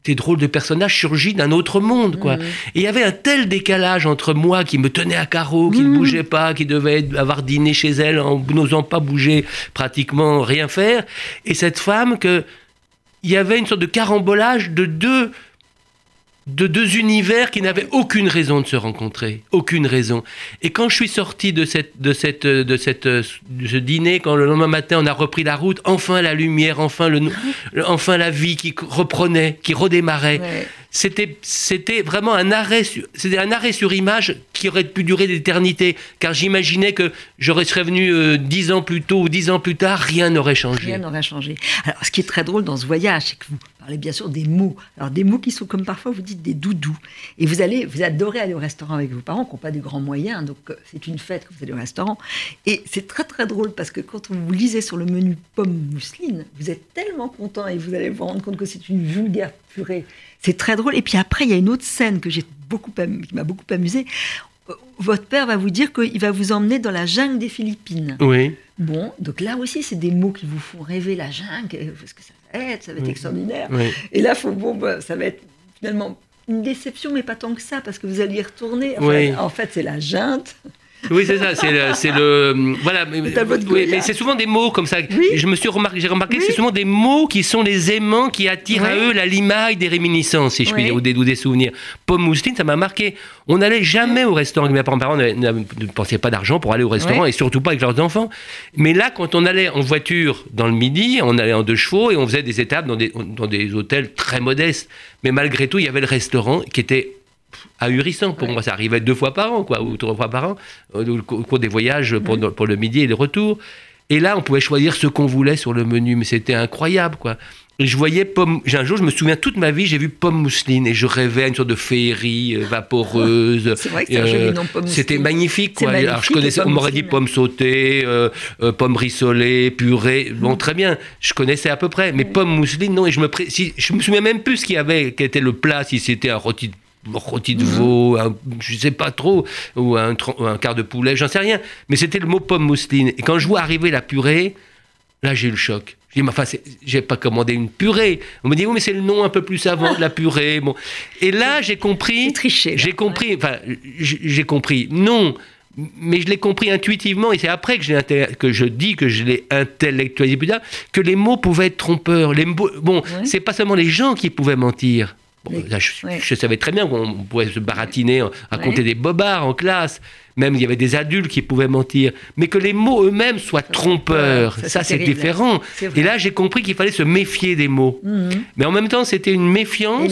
des drôles de personnages surgis d'un autre monde, quoi. Mhm. Et il y avait un tel décalage entre moi qui me tenais à carreau, qui ne Mhm. bougeait pas, qui devait avoir dîné chez elle en n'osant pas bouger, pratiquement rien faire, et cette femme que il y avait une sorte de carambolage de deux de deux univers qui n'avaient aucune raison de se rencontrer, aucune raison. Et quand je suis sorti de cette de cette de cette de ce dîner, quand le lendemain matin on a repris la route, enfin la lumière, enfin le, enfin la vie qui reprenait, qui redémarrait. Ouais. C'était, c'était vraiment un arrêt, sur, c'était un arrêt sur image qui aurait pu durer d'éternité, car j'imaginais que j'aurais serais venu euh, dix ans plus tôt ou dix ans plus tard, rien n'aurait changé. Rien n'aurait changé. Alors, ce qui est très drôle dans ce voyage, c'est que vous parlez bien sûr des mots. Alors, des mots qui sont comme parfois vous dites des doudous. Et vous allez, vous adorez aller au restaurant avec vos parents qui n'ont pas des grands moyens. Donc, euh, c'est une fête que vous allez au restaurant. Et c'est très, très drôle parce que quand vous lisez sur le menu pomme mousseline, vous êtes tellement content et vous allez vous rendre compte que c'est une vulgaire purée. C'est très drôle. Et puis après, il y a une autre scène que j'ai beaucoup, qui m'a beaucoup amusé. Votre père va vous dire qu'il va vous emmener dans la jungle des Philippines. Oui. Bon, donc là aussi, c'est des mots qui vous font rêver la jungle, parce que ça va être, ça va être Oui. extraordinaire. oui. Et là, faut, bon, bah, ça va être finalement une déception, mais pas tant que ça, parce que vous allez y retourner. Oui. En fait, c'est la junte. Oui, c'est ça. C'est le, c'est le- voilà. Mais, oui, c'est souvent des mots comme ça. Oui. Je me suis remarqué, j'ai remarqué que Oui. c'est souvent des mots qui sont les aimants qui attirent à eux la limaille des réminiscences, si je puis dire, ou des, ou des souvenirs. Pomme mousseline, ça m'a marqué. On n'allait jamais au restaurant mes parents. N'avaient- ne pensaient pas d'argent pour aller au restaurant et surtout pas avec leurs enfants. Mais là, quand on allait en voiture dans le midi, on allait en deux chevaux et on faisait des étapes dans des, dans des hôtels très modestes. Mais malgré tout, il y avait le restaurant qui était ahurissant pour Ouais. moi. Ça arrivait deux fois par an, quoi, ou trois fois par an, euh, au cours des voyages pour, pour le midi et le retour. Et là, on pouvait choisir ce qu'on voulait sur le menu, mais c'était incroyable, quoi. Et je voyais pomme. j'ai Un jour, je me souviens toute ma vie, j'ai vu pomme mousseline et je rêvais à une sorte de féerie euh, vaporeuse. C'est vrai que c'est un joli nom, pomme C'était magnifique, quoi. Alors, je connaissais, on m'aurait dit pomme sautée, euh, euh, pomme rissolée, purée. Bon, très bien, je connaissais à peu près. Mais pomme mousseline, non. Et je me, pré- si- je me souviens même plus ce qu'il y avait, quel était le plat, si c'était un rôti de rôti de veau, un- je sais pas trop, ou un, quart de poulet, j'en sais rien. Mais c'était le mot pomme mousseline. Et quand je vois arriver la purée, Là, j'ai eu le choc. Je dis, mais enfin, j'ai pas commandé une purée. On me dit, oui, mais c'est le nom un peu plus savant de la purée. Bon. Et là, j'ai compris. Triché. J'ai compris. Enfin, j'ai compris. Non. Mais je l'ai compris intuitivement, et c'est après que, je dis que je l'ai intellectualisé plus tard, que les mots pouvaient être trompeurs. Les bon, Ouais. c'est pas seulement les gens qui pouvaient mentir. Bon, là, je, savais très bien qu'on pouvait se baratiner, raconter Ouais. des bobards en classe. Même il y avait des adultes qui pouvaient mentir. Mais que les mots eux-mêmes soient trompeurs, ça, ça, c'est différent. Et là, j'ai compris qu'il fallait se méfier des mots. Mhm. Mais en même temps, c'était une méfiance,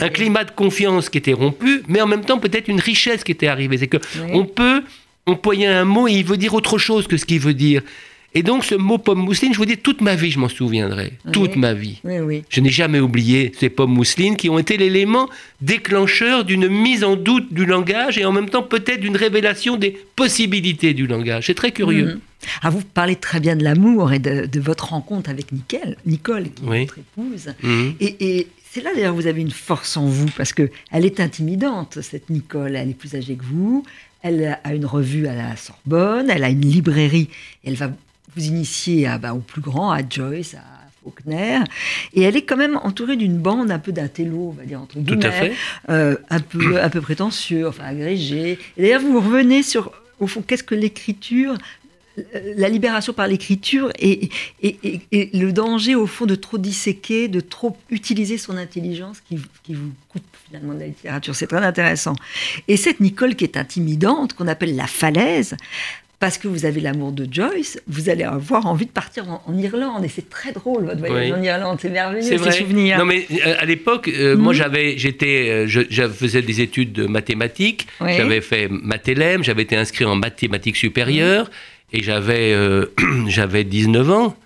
un climat de confiance qui était rompu, mais en même temps, peut-être une richesse qui était arrivée. C'est que on peut employer un mot et il veut dire autre chose que ce qu'il veut dire. Et donc, ce mot pomme mousseline, je vous dis, toute ma vie, je m'en souviendrai. Toute ma vie. Oui, oui. Je n'ai jamais oublié ces pommes mousselines qui ont été l'élément déclencheur d'une mise en doute du langage et en même temps peut-être d'une révélation des possibilités du langage. C'est très curieux. Mhm. Ah, vous parlez très bien de l'amour et de, de votre rencontre avec Nicole, Nicole qui est votre épouse. Mhm. Et, et c'est là d'ailleurs que vous avez une force en vous, parce que elle est intimidante, cette Nicole. Elle est plus âgée que vous. Elle a une revue à la Sorbonne. Elle a une librairie. Elle va vous initier à, bah, au plus grand, à Joyce, à Faulkner. Et elle est quand même entourée d'une bande un peu d'intello, on va dire entre Tout guillemets, à fait. euh, un peu un peu prétentieux, enfin agrégé. Et d'ailleurs, vous revenez sur au fond qu'est-ce que l'écriture la libération par l'écriture et, et, et- et le danger, au fond, de trop disséquer, de trop utiliser son intelligence qui, qui vous coupe finalement de la littérature. C'est très intéressant. Et cette Nicole qui est intimidante, qu'on appelle la falaise, parce que vous avez l'amour de Joyce, vous allez avoir envie de partir en, en Irlande. Et c'est très drôle, votre voyage Oui. en Irlande. C'est merveilleux, C'est ces vrai. souvenirs. Non mais euh, à l'époque, euh, moi Mhm. j'avais, j'étais, euh, je, je faisais des études de mathématiques. Oui. J'avais fait Matélème, j'avais été inscrit en mathématiques supérieures et j'avais, j'avais 19 ans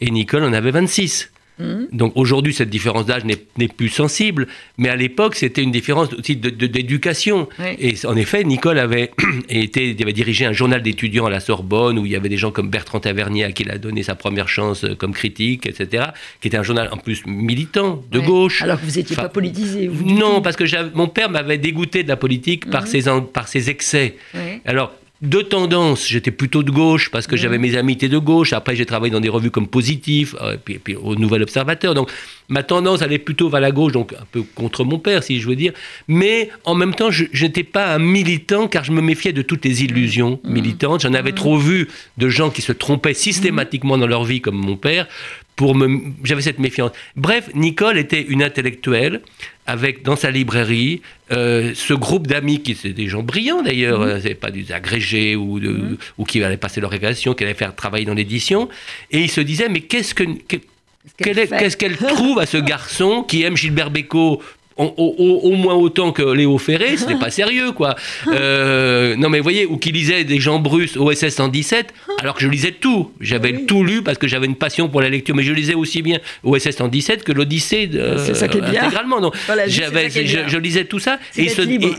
et Nicole en avait 26. Mhm. Donc aujourd'hui, cette différence d'âge n'est plus sensible, mais à l'époque, c'était une différence aussi de- de- d'éducation. Oui. Et en effet, Nicole avait, été, avait dirigé un journal d'étudiants à la Sorbonne où il y avait des gens comme Bertrand Tavernier à qui il a donné sa première chance euh, comme critique, etc., qui était un journal en plus militant, de gauche. Alors que vous n'étiez Enfin, pas politisé. vous, Non, parce que mon père m'avait dégoûté de la politique par, Mhm. ses, en- par ses excès. Alors, de tendance, j'étais plutôt de gauche parce que j'avais mes amis étaient de gauche. Après, j'ai travaillé dans des revues comme Positif, euh, puis, puis au Nouvel Observateur. Donc, ma tendance allait plutôt vers la gauche, donc un peu contre mon père, si je veux dire. Mais en même temps, je n'étais pas un militant car je me méfiais de toutes les illusions militantes. J'en avais trop vu de gens qui se trompaient systématiquement dans leur vie, comme mon père. Pour me, j'avais cette méfiance. Bref, Nicole était une intellectuelle avec dans sa librairie euh, ce groupe d'amis qui étaient des gens brillants d'ailleurs, Mhm. c'est pas des agrégés ou, de- ou qui allaient passer leur récréation, qui allaient faire travailler dans l'édition, et ils se disaient mais qu'est-ce que, quelle qu'est-ce qu'elle trouve à ce garçon qui aime Gilbert Bécaud au, au- au- au moins autant que Léo Ferré, c'était pas sérieux, quoi. Euh, non, mais vous voyez, ou qui lisait des Jean Bruce OSS 117, alors que je lisais tout. J'avais Oui. tout lu parce que j'avais une passion pour la lecture, mais je lisais aussi bien OSS 117 que l'Odyssée bien. intégralement. Donc, Voilà, j'avais- ça qui est je, bien. je lisais tout ça et,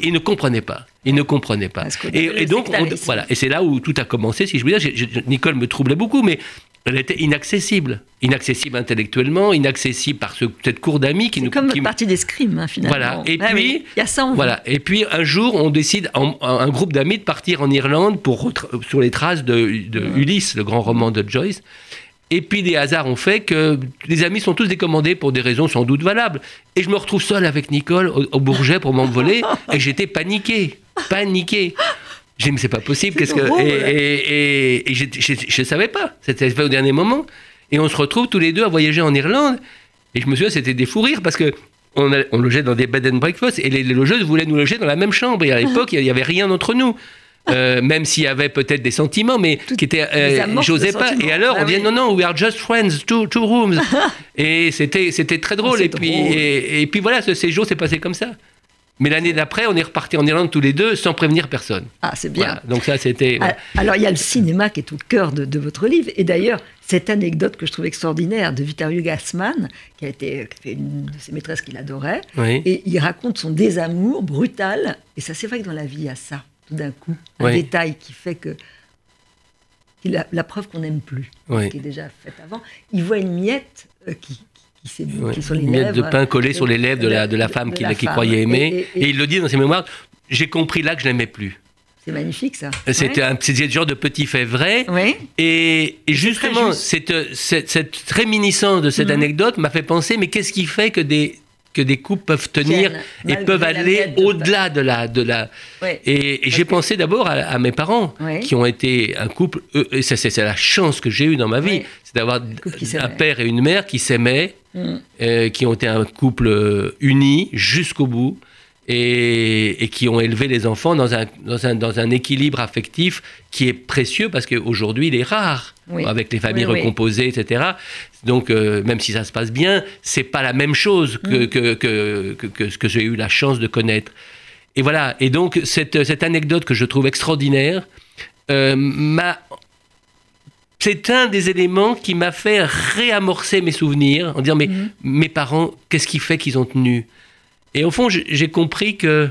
il ne comprenait pas. Il ne comprenait pas. Et, donc, on- voilà. Et c'est là où tout a commencé, si je veux dire. Nicole me troublait beaucoup, mais elle était inaccessible. Inaccessible intellectuellement, inaccessible par ce, cette cour d'amis qui nous comme qui- partie d'escrime, hein, finalement. Voilà. Et Ah puis, oui, il y a ça. Voilà. Et puis un jour, on décide, en- un groupe d'amis, de partir en Irlande pour sur les traces de, de Ulysse, le grand roman de Joyce. Et puis des hasards ont fait que les amis sont tous décommandés pour des raisons sans doute valables. Et je me retrouve seul avec Nicole au, au Bourget pour m'envoler et j'étais paniqué, paniqué. J'ai dit mais c'est pas possible, qu'est-ce que et, et, et, et je ne savais pas, c'était fait au dernier moment. Et on se retrouve tous les deux à voyager en Irlande. Et je me souviens, c'était des fous rires parce que on, a- on logeait dans des bed and breakfast et les, les logeuses voulaient nous loger dans la même chambre. Et à l'époque, il n'y avait rien entre nous. Euh, même s'il y avait peut-être des sentiments, mais Tout- qui étaient, euh, j'osais pas. Et alors, Ah on disait oui. non, non, we are just friends, two, two rooms. et c'était, c'était très drôle. Ah, c'est et, puis, drôle. Et, et puis voilà, ce séjour s'est passé comme ça. Mais l'année d'après, on est reparti en Irlande tous les deux sans prévenir personne. Ah, c'est bien. Voilà. Donc ça, c'était. Ah, Alors, il y a le cinéma qui est au cœur de, de votre livre. Et d'ailleurs, cette anecdote que je trouve extraordinaire de Vittorio Gassman, qui a été qui une de ses maîtresses qu'il adorait, Oui. et il raconte son désamour brutal. Et ça, c'est vrai que dans la vie, il y a ça, tout d'un coup. Un Oui. détail qui fait que. a- la preuve qu'on n'aime plus, Oui. qui est déjà faite avant. Il voit une miette euh, qui, qui, s'est Ouais. sur les Une miette de lèvres. pain collée sur les lèvres de la, de la femme qu'il croyait aimer. Et- Et, et- il le dit dans ses mémoires. J'ai compris là que je l'aimais plus. C'est magnifique, ça. C'était un ce genre de petit fait vrai. Et, et justement, juste. cette, cette, cette réminiscence de cette Mhm. anecdote m'a fait penser, mais qu'est-ce qui fait que des, que des couples peuvent tenir et peuvent aller au-delà de la... De la Ouais. et et j'ai pensé d'abord à, à mes parents, Ouais. qui ont été un couple, eux, et ça, c'est la chance que j'ai eue dans ma vie, Ouais. c'est d'avoir un père et une mère qui s'aimaient, Mm. euh, qui ont été un couple euh, uni jusqu'au bout et, et qui ont élevé les enfants dans un, dans, un, dans un équilibre affectif qui est précieux parce qu'aujourd'hui il est rare Oui. avec les familles Oui, oui. recomposées, etc. Donc euh, même si ça se passe bien, c'est pas la même chose Mm. que, que, que, que, que ce que j'ai eu la chance de connaître. Et voilà, et donc cette, cette anecdote que je trouve extraordinaire euh, m'a c'est un des éléments qui m'a fait réamorcer mes souvenirs en disant mais Mhm. mes parents qu'est-ce qui fait qu'ils ont tenu? Et au fond j'ai compris que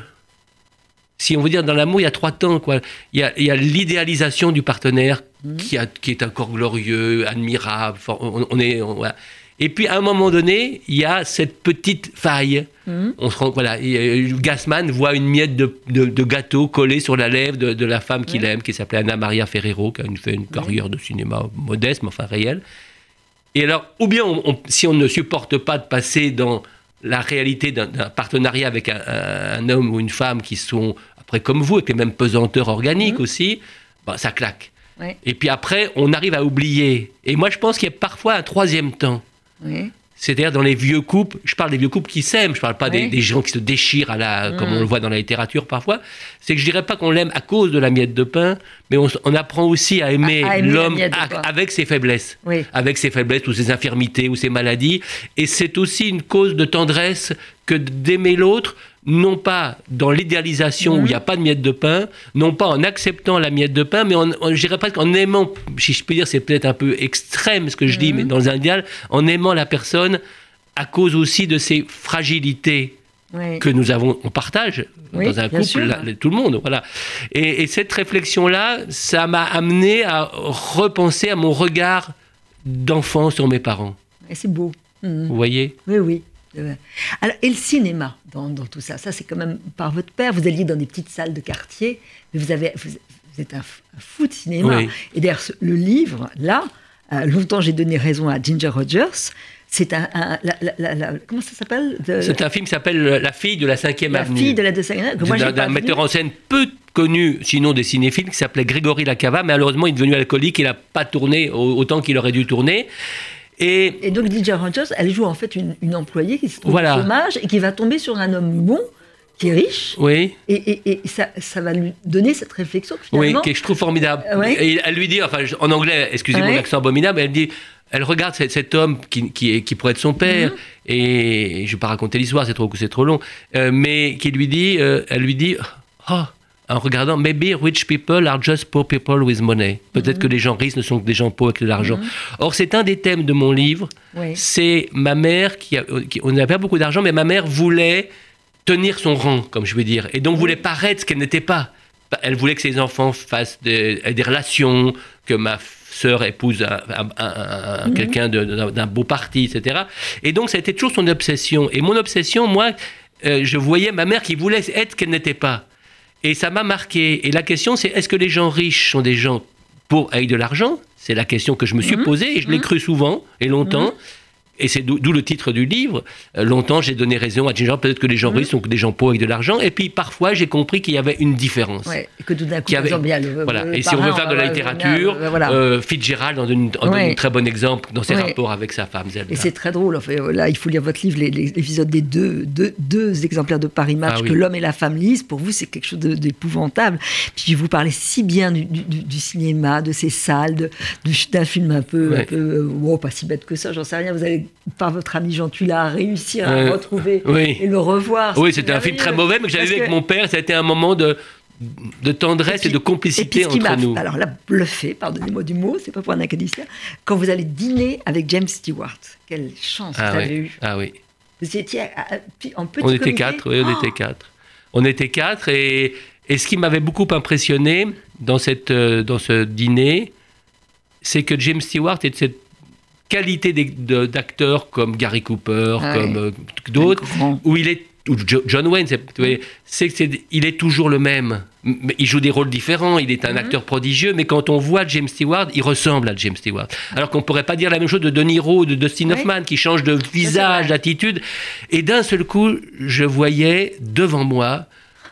si on veut dire dans l'amour il y a trois temps quoi il y a, l'idéalisation du partenaire Mhm. qui, a, qui est encore glorieux admirable on, on est on- voilà. et puis à un moment donné il y a cette petite faille Mhm. on se rend, voilà, et, euh, Gassman voit une miette de, de- de gâteau collée sur la lèvre de, de la femme qu'il aime, qui s'appelait Anna Maria Ferrero, qui a une- fait une carrière de cinéma modeste, mais enfin réelle. Et alors, ou bien, on- on- si on ne supporte pas de passer dans la réalité d'un partenariat avec un, homme ou une femme qui sont, après, comme vous, avec les mêmes pesanteurs organiques Mhm. aussi, bah, ça claque. Et puis après, on arrive à oublier. Et moi, je pense qu'il y a parfois un troisième temps. Oui. C'est-à-dire dans les vieux couples, je parle des vieux couples qui s'aiment, je parle pas des, Oui. des gens qui se déchirent à la, comme Mm. on le voit dans la littérature parfois. C'est que je dirais pas qu'on l'aime à cause de la miette de pain, mais on, apprend aussi à aimer, l'homme avec ses faiblesses, Oui. avec ses faiblesses ou ses infirmités ou ses maladies. Et c'est aussi une cause de tendresse que d'aimer l'autre, non pas dans l'idéalisation où il n'y a pas de miette de pain, non pas en acceptant la miette de pain, mais en, en- je dirais presque en aimant, si je peux dire, c'est peut-être un peu extrême ce que je dis, mais dans un idéal, en aimant la personne à cause aussi de ses fragilités Oui. que nous avons, on partage Oui, dans un couple, là, tout le monde, voilà. Et, et cette réflexion-là, ça m'a amené à repenser à mon regard d'enfant sur mes parents. Et c'est beau. Mhm. Vous voyez? Oui, oui. Euh, Alors, et le cinéma dans, dans tout ça Ça, c'est quand même par votre père. Vous alliez dans des petites salles de quartier, mais vous, avez, vous, vous êtes un, un fou de cinéma. Oui. Et d'ailleurs, le livre, là, euh, longtemps j'ai donné raison à Ginger Rogers. C'est un. un- la- la- la- la- comment ça s'appelle? De- C'est un film qui s'appelle La fille de la cinquième La avenue. fille de la deuxième que moi, j'ai d'un metteur en scène peu connu, sinon des cinéphiles, qui s'appelait Grégory Lacava, mais malheureusement il est devenu alcoolique, il n'a pas tourné au- autant qu'il aurait dû tourner. Et Et donc, Ginger Rogers, elle joue en fait une, une employée qui se trouve Voilà. au chômage et qui va tomber sur un homme bon, qui est riche. oui, Et, et- et ça, ça va lui donner cette réflexion que oui, finalement. que je trouve formidable. Euh, ouais. Et elle lui dit, enfin en anglais, excusez mon Ouais. accent abominable, elle dit, elle regarde cet, cet homme qui, qui, est- qui pourrait être son père, Mhm. et, et je ne vais pas raconter l'histoire, c'est trop, trop long, euh, mais qui lui dit, euh, elle lui dit, oh, en regardant, maybe rich people are just poor people with money. Peut-être Mhm. que les gens riches ne sont que des gens pauvres avec de l'argent. Or, c'est un des thèmes de mon livre. Oui. c'est ma mère qui, a- qui- on n'avait pas beaucoup d'argent, mais ma mère voulait tenir son rang, comme je veux dire, et donc voulait paraître ce qu'elle n'était pas. Elle voulait que ses enfants fassent des, des relations, que ma sœur épouse un- un- un- un- Mhm. quelqu'un d'un beau parti, etc. Et donc ça a été toujours son obsession. Et mon obsession, moi, euh, je voyais ma mère qui voulait être ce qu'elle n'était pas. Et ça m'a marqué. Et la question, c'est est-ce que les gens riches sont des gens pour avec de l'argent? C'est la question que je me suis Mhm. posée et je l'ai cru souvent et longtemps. Et c'est d'où le titre du livre. Euh, longtemps, j'ai donné raison à des gens, peut-être que les gens Mhm. riches sont que des gens pauvres avec de l'argent. Et puis parfois, j'ai compris qu'il y avait une différence. Ouais, et que tout d'un coup, avait- a le- Voilà. le Et si on veut faire de la littérature, euh, voilà. euh, Fitzgerald en donne, Ouais. un très bon exemple dans ses Ouais. rapports avec sa femme Zelda. Et c'est très drôle. Enfin, là, il faut lire votre livre, l'épisode des deux, deux, deux exemplaires de Paris Match Ah oui. que l'homme et la femme lisent. Pour vous, c'est quelque chose d'épouvantable. Puis vous parlez si bien du, du- du- du cinéma, de ces salles, d'un film un peu, un peu wow, pas si bête que ça, j'en sais rien. Vous allez, par votre ami Jean Tula, réussir à Ouais. retrouver Oui. et le revoir. Oui, c'était un film très mauvais, mais que j'avais vu avec que- mon père. Ça a été un moment de, de tendresse et, puis- de Et puis, complicité ce entre nous. alors là bluffé, pardonnez-moi du mot, c'est pas pour un académicien, quand vous allez dîner avec James Stewart. Quelle chance Ah vous avez eue. ah oui. Vous étiez à- à- en petit On était quatre, oui, on Oh était quatre. On était quatre et, et ce qui m'avait beaucoup impressionné dans, cette, euh, dans ce dîner, c'est que James Stewart est de cette qualité d'ec- de- d'acteur comme Gary Cooper, Ah comme euh, d'autres, où il est ou Jo- John Wayne, c'est que il est toujours le même. Il joue des rôles différents, il est un Mhm. acteur prodigieux, mais quand on voit James Stewart, il ressemble à James Stewart. Alors qu'on pourrait pas dire la même chose de De Niro, de Dustin Oui. Hoffman, qui change de visage, d'attitude. Et d'un seul coup, je voyais devant moi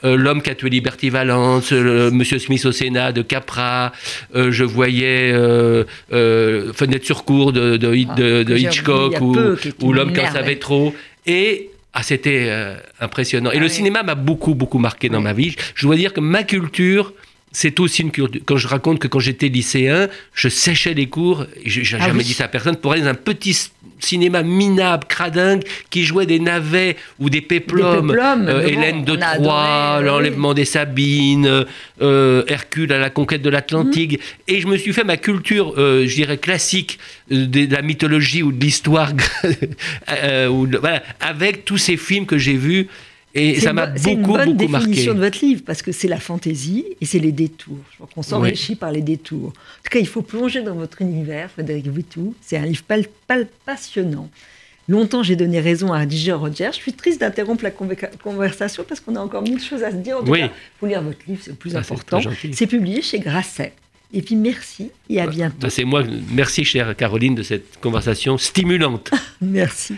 l'homme qui a tué Liberty Valance, euh, Monsieur Smith au Sénat de Capra, euh, je voyais euh, euh, Fenêtre sur cour de, de, Ah, de- de Hitchcock ou, l'homme qui en savait trop. Et ah, c'était euh, impressionnant. Et Ah le oui. cinéma m'a beaucoup, beaucoup marqué dans Oui. ma vie. Je dois dire que ma culture, c'est aussi une culture. Quand je raconte que quand j'étais lycéen, je séchais les cours, je n'ai Ah jamais oui. dit ça à personne, pour aller dans un petit cinéma minable, cradingue, qui jouait des navets ou des péplums, péplums, euh, bon, Hélène de oui. l'enlèvement des Sabines, euh, Hercule à la conquête de l'Atlantique. Et je me suis fait ma culture, euh, je dirais, classique euh, de la mythologie ou de l'histoire, euh, voilà, avec tous ces films que j'ai vus. Et ça m'a bo- C'est une beaucoup, bonne beaucoup marqué. définition de votre livre, parce que c'est la fantaisie et c'est les détours. Je crois qu'on s'enrichit par les détours. En tout cas, il faut plonger dans votre univers, Frédéric Vuittou. C'est un livre pal- pal- passionnant. Longtemps, j'ai donné raison à Giger Rogers. Je suis triste d'interrompre la conver- conversation parce qu'on a encore mille choses à se dire. En tout Oui. cas, il faut lire votre livre, c'est le plus Ah, important. C'est publié chez Grasset. Et puis, merci et à bientôt. Bah, C'est moi, merci chère Caroline de cette conversation stimulante. Merci.